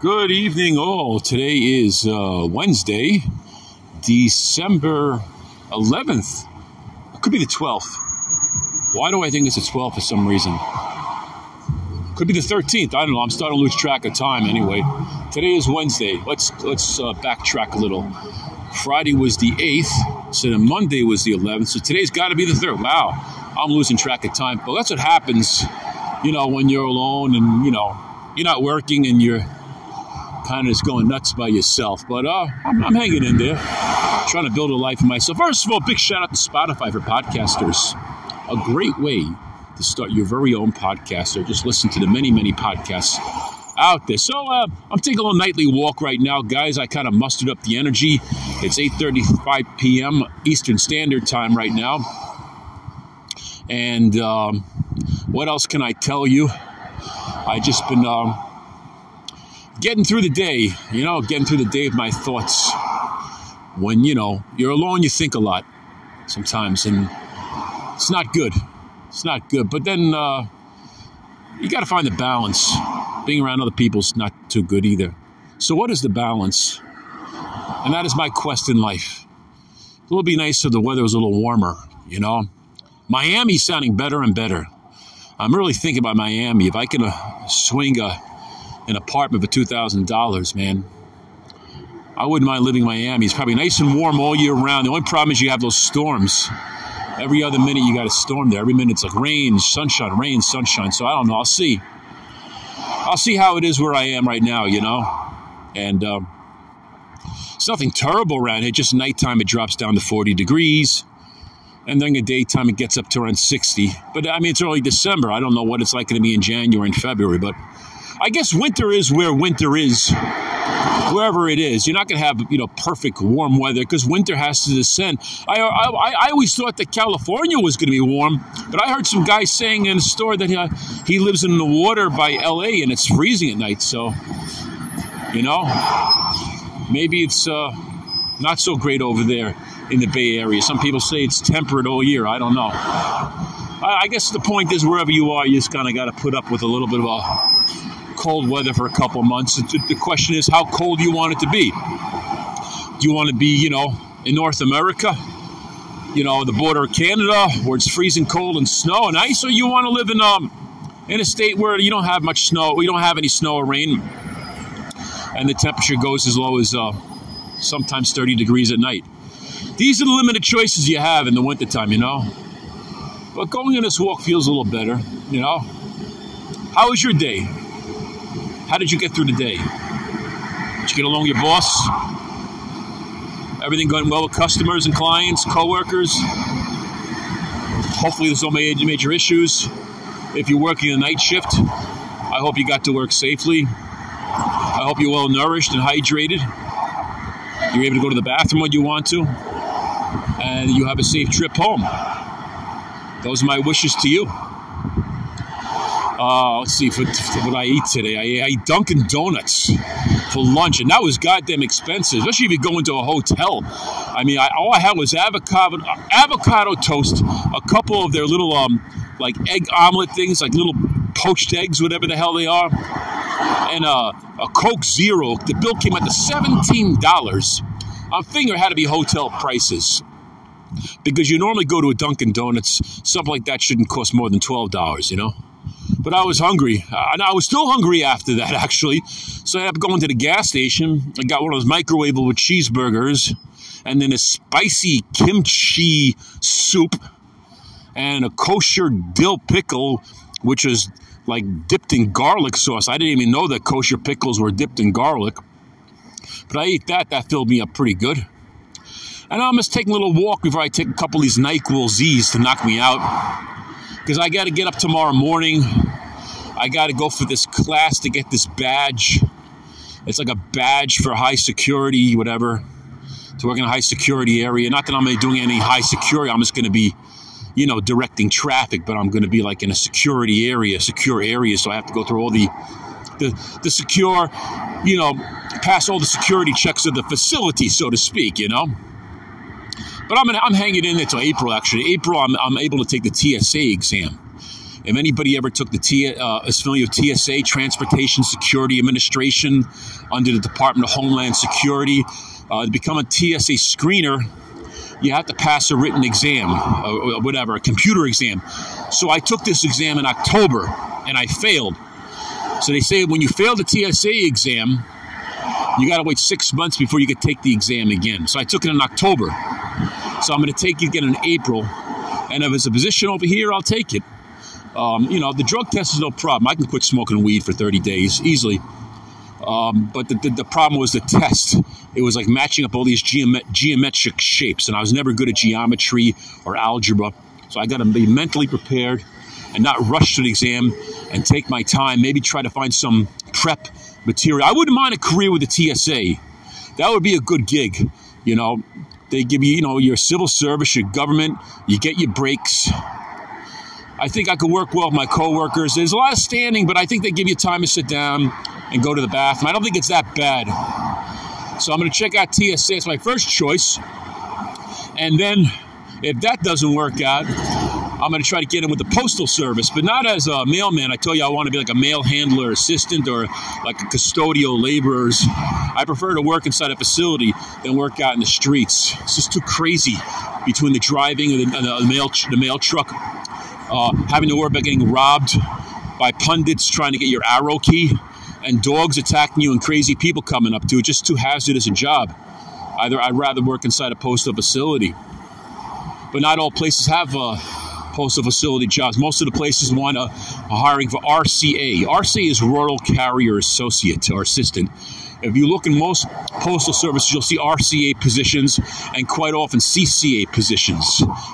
Good evening, all. Today is uh, Wednesday, December 11th. It could be the 12th. Why do I think it's the 12th for some reason? Could be the 13th. I don't know. I'm starting to lose track of time anyway. Today is Wednesday. Let's let's uh, backtrack a little. Friday was the 8th, so then Monday was the 11th. So today's got to be the 3rd. Wow, I'm losing track of time. But that's what happens, you know, when you're alone and, you know, you're not working and you're kind of just going nuts by yourself. But uh, I'm, I'm hanging in there, trying to build a life for myself. First of all, big shout out to Spotify for podcasters. A great way to start your very own podcast or just listen to the many, many podcasts out there. So uh, I'm taking a little nightly walk right now, guys. I kind of mustered up the energy. It's 8:35 p.m. Eastern Standard Time right now. And um, what else can I tell you? I just been um, getting through the day, you know, getting through the day of my thoughts. When, you know, you're alone, you think a lot sometimes, and it's not good. It's not good. But then uh, you got to find the balance. Being around other people's not too good either. So, what is the balance? And that is my quest in life. It would be nice if the weather was a little warmer, you know? Miami's sounding better and better. I'm really thinking about Miami. If I can uh, swing a an apartment for two thousand dollars, man. I wouldn't mind living in Miami. It's probably nice and warm all year round. The only problem is you have those storms. Every other minute you got a storm there. Every minute it's like rain, sunshine, rain, sunshine. So I don't know. I'll see. I'll see how it is where I am right now, you know. And um, it's nothing terrible around here. Just nighttime it drops down to 40 degrees. And then the daytime it gets up to around 60. But I mean, it's early December. I don't know what it's like going to be in January and February. But I guess winter is where winter is, wherever it is. You're not going to have you know perfect warm weather because winter has to descend. I, I, I always thought that California was going to be warm, but I heard some guy saying in a store that he, uh, he lives in the water by L.A. and it's freezing at night. So, you know, maybe it's uh, not so great over there in the Bay Area. Some people say it's temperate all year. I don't know. I guess the point is, wherever you are, you just kind of got to put up with a little bit of a cold weather for a couple months. The question is, how cold do you want it to be? Do you want to be, you know, in North America, you know, the border of Canada, where it's freezing cold and snow and ice, or you want to live in um in a state where you don't have much snow, we don't have any snow or rain, and the temperature goes as low as uh, sometimes 30 degrees at night. These are the limited choices you have in the wintertime, you know. But going on this walk feels a little better, you know. How was your day? How did you get through the day? Did you get along with your boss? Everything going well with customers and clients, coworkers? Hopefully, there's no major, issues. If you're working a night shift, I hope you got to work safely. I hope you're well nourished and hydrated. You're able to go to the bathroom when you want to. And you have a safe trip home. Those are my wishes to you. Uh, let's see, for, for what I eat today, I, I ate Dunkin' Donuts for lunch, and that was goddamn expensive, especially if you go into a hotel. I mean, I, all I had was avocado, avocado toast, a couple of their little um, like egg omelet things, like little poached eggs, whatever the hell they are, and uh, a Coke Zero. The bill came out to seventeen dollars. I'm figuring it had to be hotel prices because you normally go to a Dunkin' Donuts, something like that shouldn't cost more than twelve dollars, you know. But I was hungry, uh, and I was still hungry after that actually. So I ended up going to the gas station. I got one of those microwavable cheeseburgers, and then a spicy kimchi soup, and a kosher dill pickle, which was like dipped in garlic sauce. I didn't even know that kosher pickles were dipped in garlic. But I ate that. That filled me up pretty good. And I'm just taking a little walk before I take a couple of these NyQuil Z's to knock me out. Because I got to get up tomorrow morning. I got to go for this class to get this badge. It's like a badge for high security, whatever, to work in a high security area. Not that I'm doing any high security, I'm just going to be, you know, directing traffic, but I'm going to be like in a security area, secure area. So I have to go through all the, the, the secure, you know, pass all the security checks of the facility, so to speak, you know. But I'm, I'm hanging in there until April, actually. April, I'm, I'm able to take the TSA exam. If anybody ever took the T, uh, is familiar with TSA, Transportation Security Administration, under the Department of Homeland Security, uh, to become a TSA screener, you have to pass a written exam, or whatever, a computer exam. So I took this exam in October, and I failed. So they say when you fail the TSA exam, you got to wait six months before you can take the exam again. So I took it in October. So I'm going to take it again in April. And if it's a position over here, I'll take it. Um, you know, the drug test is no problem. I can quit smoking weed for 30 days easily. Um, but the, the, the, problem was the test. It was like matching up all these geomet- geometric shapes, and I was never good at geometry or algebra. So I got to be mentally prepared and not rush to the exam and take my time. Maybe try to find some prep material. I wouldn't mind a career with the TSA. That would be a good gig. You know, they give you, you know, your civil service, your government, you get your breaks. I think I could work well with my coworkers. There's a lot of standing, but I think they give you time to sit down and go to the bathroom. I don't think it's that bad. So I'm going to check out TSA. It's my first choice. And then if that doesn't work out, I'm going to try to get in with the postal service, but not as a mailman. I tell you, I want to be like a mail handler assistant or like a custodial laborers. I prefer to work inside a facility than work out in the streets. It's just too crazy between the driving and the, the mail the mail truck, uh, having to worry about getting robbed by pundits trying to get your arrow key, and dogs attacking you and crazy people coming up to it. Just too hazardous a job. Either I'd rather work inside a postal facility, but not all places have. Uh, postal facility jobs. Most of the places want a, a hiring for RCA. RCA is Rural Carrier Associate or Assistant. If you look in most postal services, you'll see RCA positions and quite often CCA positions.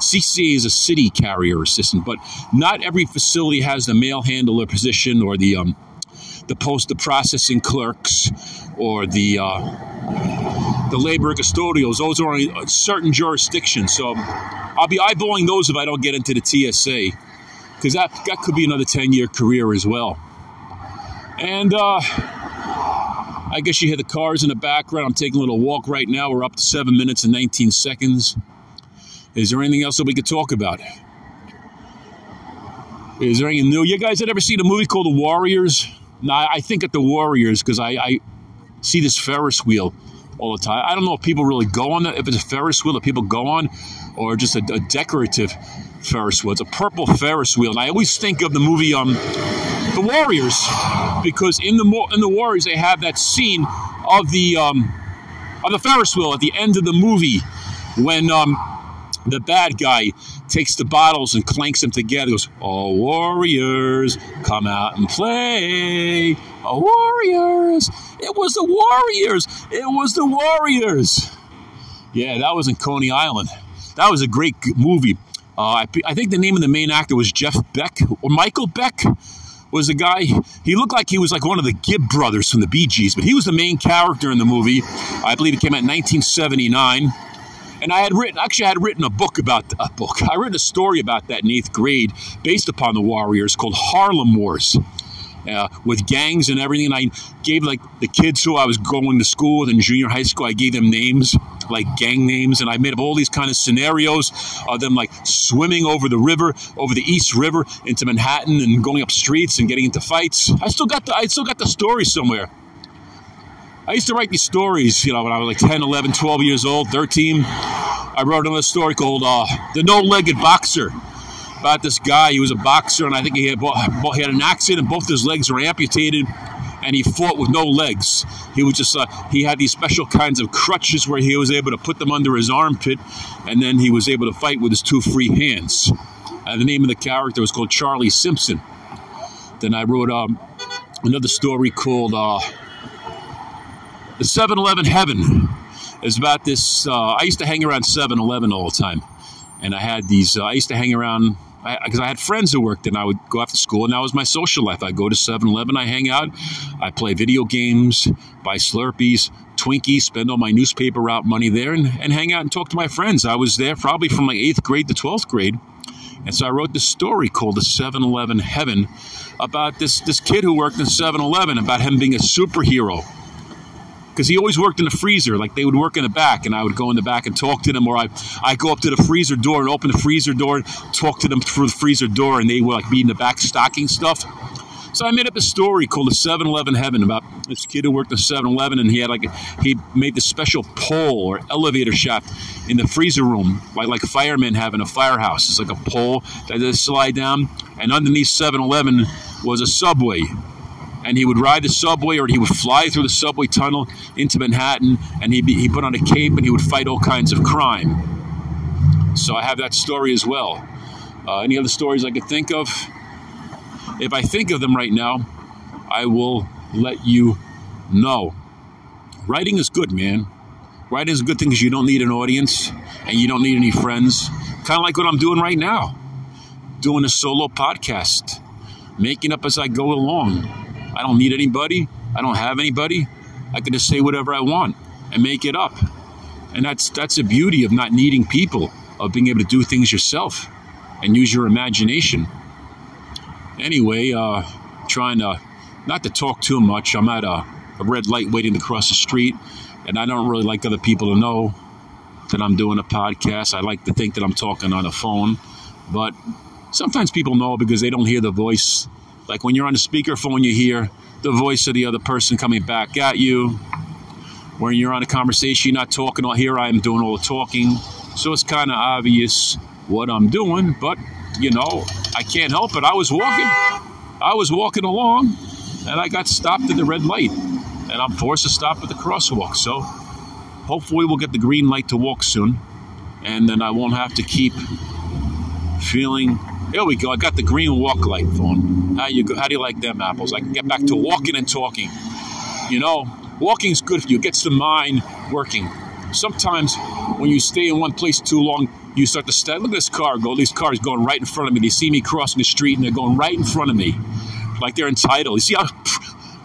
CCA is a city carrier assistant, but not every facility has the mail handler position or the um, the post the processing clerks or the uh, the labor custodials. Those are only certain jurisdictions. So I'll be eyeballing those if I don't get into the TSA, because that, that could be another 10 year career as well. And uh, I guess you hear the cars in the background. I'm taking a little walk right now. We're up to 7 minutes and 19 seconds. Is there anything else that we could talk about? Is there anything new? You guys had ever seen a movie called The Warriors? No, I think at The Warriors because I, I see this Ferris wheel all the time. I don't know if people really go on that, if it's a Ferris wheel that people go on, or just a, a decorative Ferris wheel. It's a purple Ferris wheel, and I always think of the movie um, The Warriors because in the in the Warriors they have that scene of the um, of the Ferris wheel at the end of the movie when um, the bad guy takes the bottles and clanks them together. Goes, all warriors, come out and play! Warriors! It was the warriors! It was the warriors!" Yeah, that was in Coney Island. That was a great movie. Uh, I, I, think the name of the main actor was Jeff Beck or Michael Beck was the guy. He looked like he was like one of the Gibb brothers from the Bee Gees, but he was the main character in the movie. I believe it came out in 1979. And I had written, actually, I had written a book about a book. I wrote a story about that in eighth grade, based upon the Warriors, called Harlem Wars uh, with gangs and everything. And I gave like the kids who I was going to school with in junior high school, I gave them names like gang names, and I made up all these kind of scenarios of them like swimming over the river, over the East River into Manhattan, and going up streets and getting into fights. I still got the I still got the story somewhere. I used to write these stories, you know, when I was like 10, 11, 12 years old, 13. I wrote another story called uh, The No Legged Boxer about this guy. He was a boxer, and I think he had, he had an accident, and both his legs were amputated, and he fought with no legs. He was just uh, he had these special kinds of crutches where he was able to put them under his armpit, and then he was able to fight with his two free hands. And the name of the character was called Charlie Simpson. Then I wrote um, another story called uh, The 7 Eleven Heaven. It's about this. Uh, I used to hang around 7 Eleven all the time. And I had these, uh, I used to hang around because I, I, had friends who worked and I would go after school and that was my social life. I go to 7-Eleven, I hang out, I play video games, buy Slurpees, Twinkies, spend all my newspaper route money there and, and hang out and talk to my friends. I was there probably from like 8th grade to 12th grade. And so I wrote this story called The 7-Eleven Heaven about this, this kid who worked in 7-Eleven, about him being a superhero because he always worked in the freezer. Like they would work in the back, and I would go in the back and talk to them, or I I go up to the freezer door and open the freezer door, and talk to them through the freezer door, and they would like be in the back stocking stuff. So I made up a story called the 7-Eleven Heaven about this kid who worked at 7-Eleven, and he had like he made this special pole or elevator shaft in the freezer room, like like firemen have in a firehouse. It's like a pole that they slide down, and underneath 7-Eleven was a subway and he would ride the subway or he would fly through the subway tunnel into Manhattan and he'd be, he put on a cape and he would fight all kinds of crime. So I have that story as well. Uh, any other stories I could think of? If I think of them right now, I will let you know. Writing is good, man. Writing is a good thing because you don't need an audience and you don't need any friends. Kind of like what I'm doing right now doing a solo podcast, making up as I go along. I don't need anybody. I don't have anybody. I can just say whatever I want and make it up. And that's that's the beauty of not needing people, of being able to do things yourself and use your imagination. Anyway, uh, trying to not to talk too much. I'm at a, a red light waiting to cross the street, and I don't really like other people to know that I'm doing a podcast. I like to think that I'm talking on a phone, but sometimes people know because they don't hear the voice. Like when you're on the speakerphone, you hear the voice of the other person coming back at you. When you're on a conversation, you're not talking. All here I am doing all the talking, so it's kind of obvious what I'm doing. But you know, I can't help it. I was walking, I was walking along, and I got stopped at the red light, and I'm forced to stop at the crosswalk. So hopefully, we'll get the green light to walk soon, and then I won't have to keep feeling. There we go. I got the green walk light phone. How you go? How do you like them apples? I can get back to walking and talking. You know, walking is good for you. It gets the mind working. Sometimes when you stay in one place too long, you start to stay. Look at this car go. These cars going right in front of me. They see me crossing the street and they're going right in front of me, like they're entitled. You see how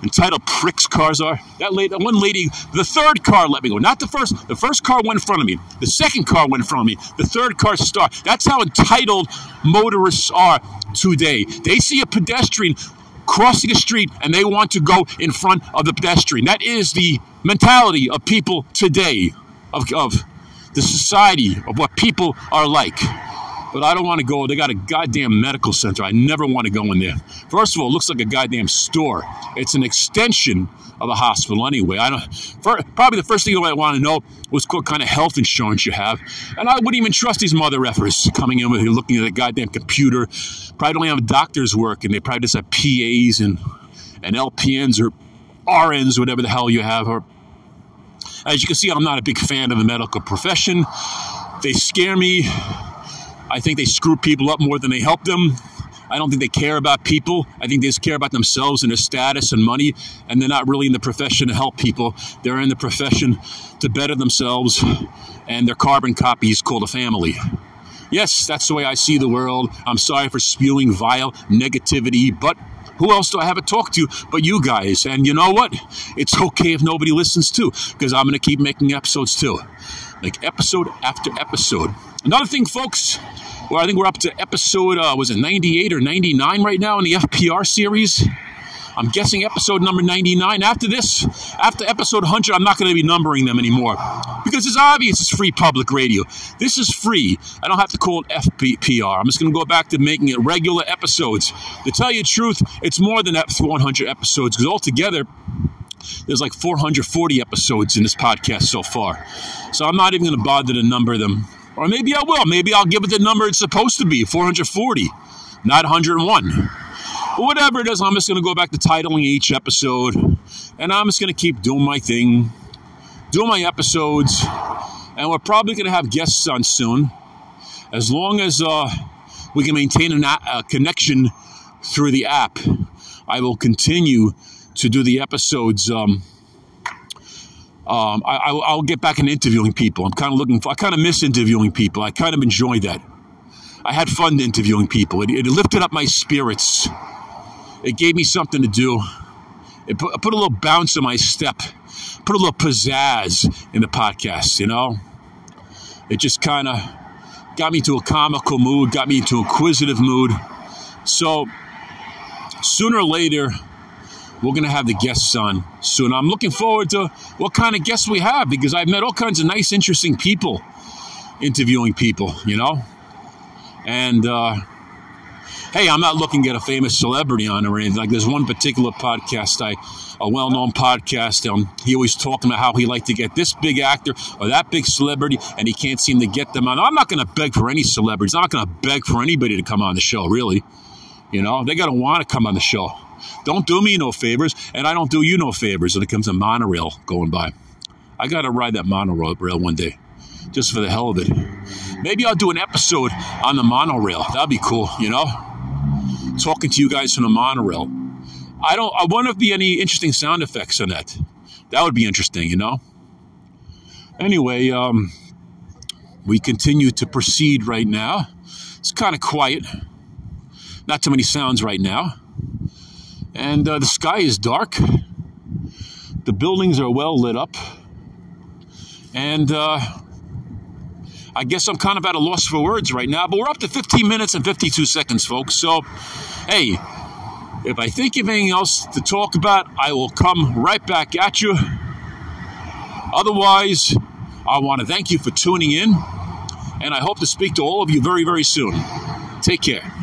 entitled pricks cars are? That lady, one lady, the third car let me go. Not the first. The first car went in front of me. The second car went in front of me. The third car stopped. That's how entitled motorists are today. They see a pedestrian crossing a street and they want to go in front of the pedestrian. That is the mentality of people today, of, of the society, of what people are like. But I don't want to go. They got a goddamn medical center. I never want to go in there. First of all, it looks like a goddamn store. It's an extension of a hospital anyway. I don't. For, probably the first thing I want to know was what kind of health insurance you have, and I wouldn't even trust these mother effers coming in with you looking at a goddamn computer. Probably don't have doctors work, and they probably just have PAs and and LPNs or RNs, whatever the hell you have. Or as you can see, I'm not a big fan of the medical profession. They scare me. I think they screw people up more than they help them. I don't think they care about people. I think they just care about themselves and their status and money, and they're not really in the profession to help people. They're in the profession to better themselves, and their carbon copy is called a family. Yes, that's the way I see the world. I'm sorry for spewing vile negativity, but who else do I have to talk to but you guys? And you know what? It's okay if nobody listens too, because I'm going to keep making episodes too. Like episode after episode. Another thing, folks, well, I think we're up to episode, uh, was it 98 or 99 right now in the FPR series? I'm guessing episode number 99. After this, after episode 100, I'm not going to be numbering them anymore because it's obvious it's free public radio. This is free. I don't have to call it FPR. I'm just going to go back to making it regular episodes. To tell you the truth, it's more than 100 episodes because altogether, there's like 440 episodes in this podcast so far. So I'm not even going to bother to number them. Or maybe I will. Maybe I'll give it the number it's supposed to be 440, not 101. But whatever it is, I'm just going to go back to titling each episode. And I'm just going to keep doing my thing, doing my episodes. And we're probably going to have guests on soon. As long as uh, we can maintain a, a connection through the app, I will continue to do the episodes. Um, um, I, will get back in interviewing people. I'm kind of looking for, I kind of miss interviewing people. I kind of enjoy that. I had fun interviewing people. It, it lifted up my spirits. It gave me something to do. It put, put a little bounce in my step, put a little pizzazz in the podcast, you know? It just kind of got me to a comical mood, got me into a inquisitive mood. So sooner or later, we're going to have the guests on soon. I'm looking forward to what kind of guests we have because I've met all kinds of nice, interesting people interviewing people, you know? And, uh, hey, I'm not looking at a famous celebrity on or anything. Like there's one particular podcast, I, a well-known podcast. Um, he always talked about how he liked to get this big actor or that big celebrity, and he can't seem to get them on. I'm not going to beg for any celebrities. I'm not going to beg for anybody to come on the show. Really, you know, they got to want to come on the show. Don't do me no favors, and I don't do you no favors when it comes to monorail going by. I got to ride that monorail one day, just for the hell of it. Maybe I'll do an episode on the monorail. That'd be cool, you know? Talking to you guys from the monorail. I don't. I wonder if be any interesting sound effects on that. That would be interesting, you know. Anyway, um, we continue to proceed right now. It's kind of quiet. Not too many sounds right now. And uh, the sky is dark. The buildings are well lit up. And uh, I guess I'm kind of at a loss for words right now, but we're up to 15 minutes and 52 seconds, folks. So, hey, if I think of anything else to talk about, I will come right back at you. Otherwise, I want to thank you for tuning in, and I hope to speak to all of you very, very soon. Take care.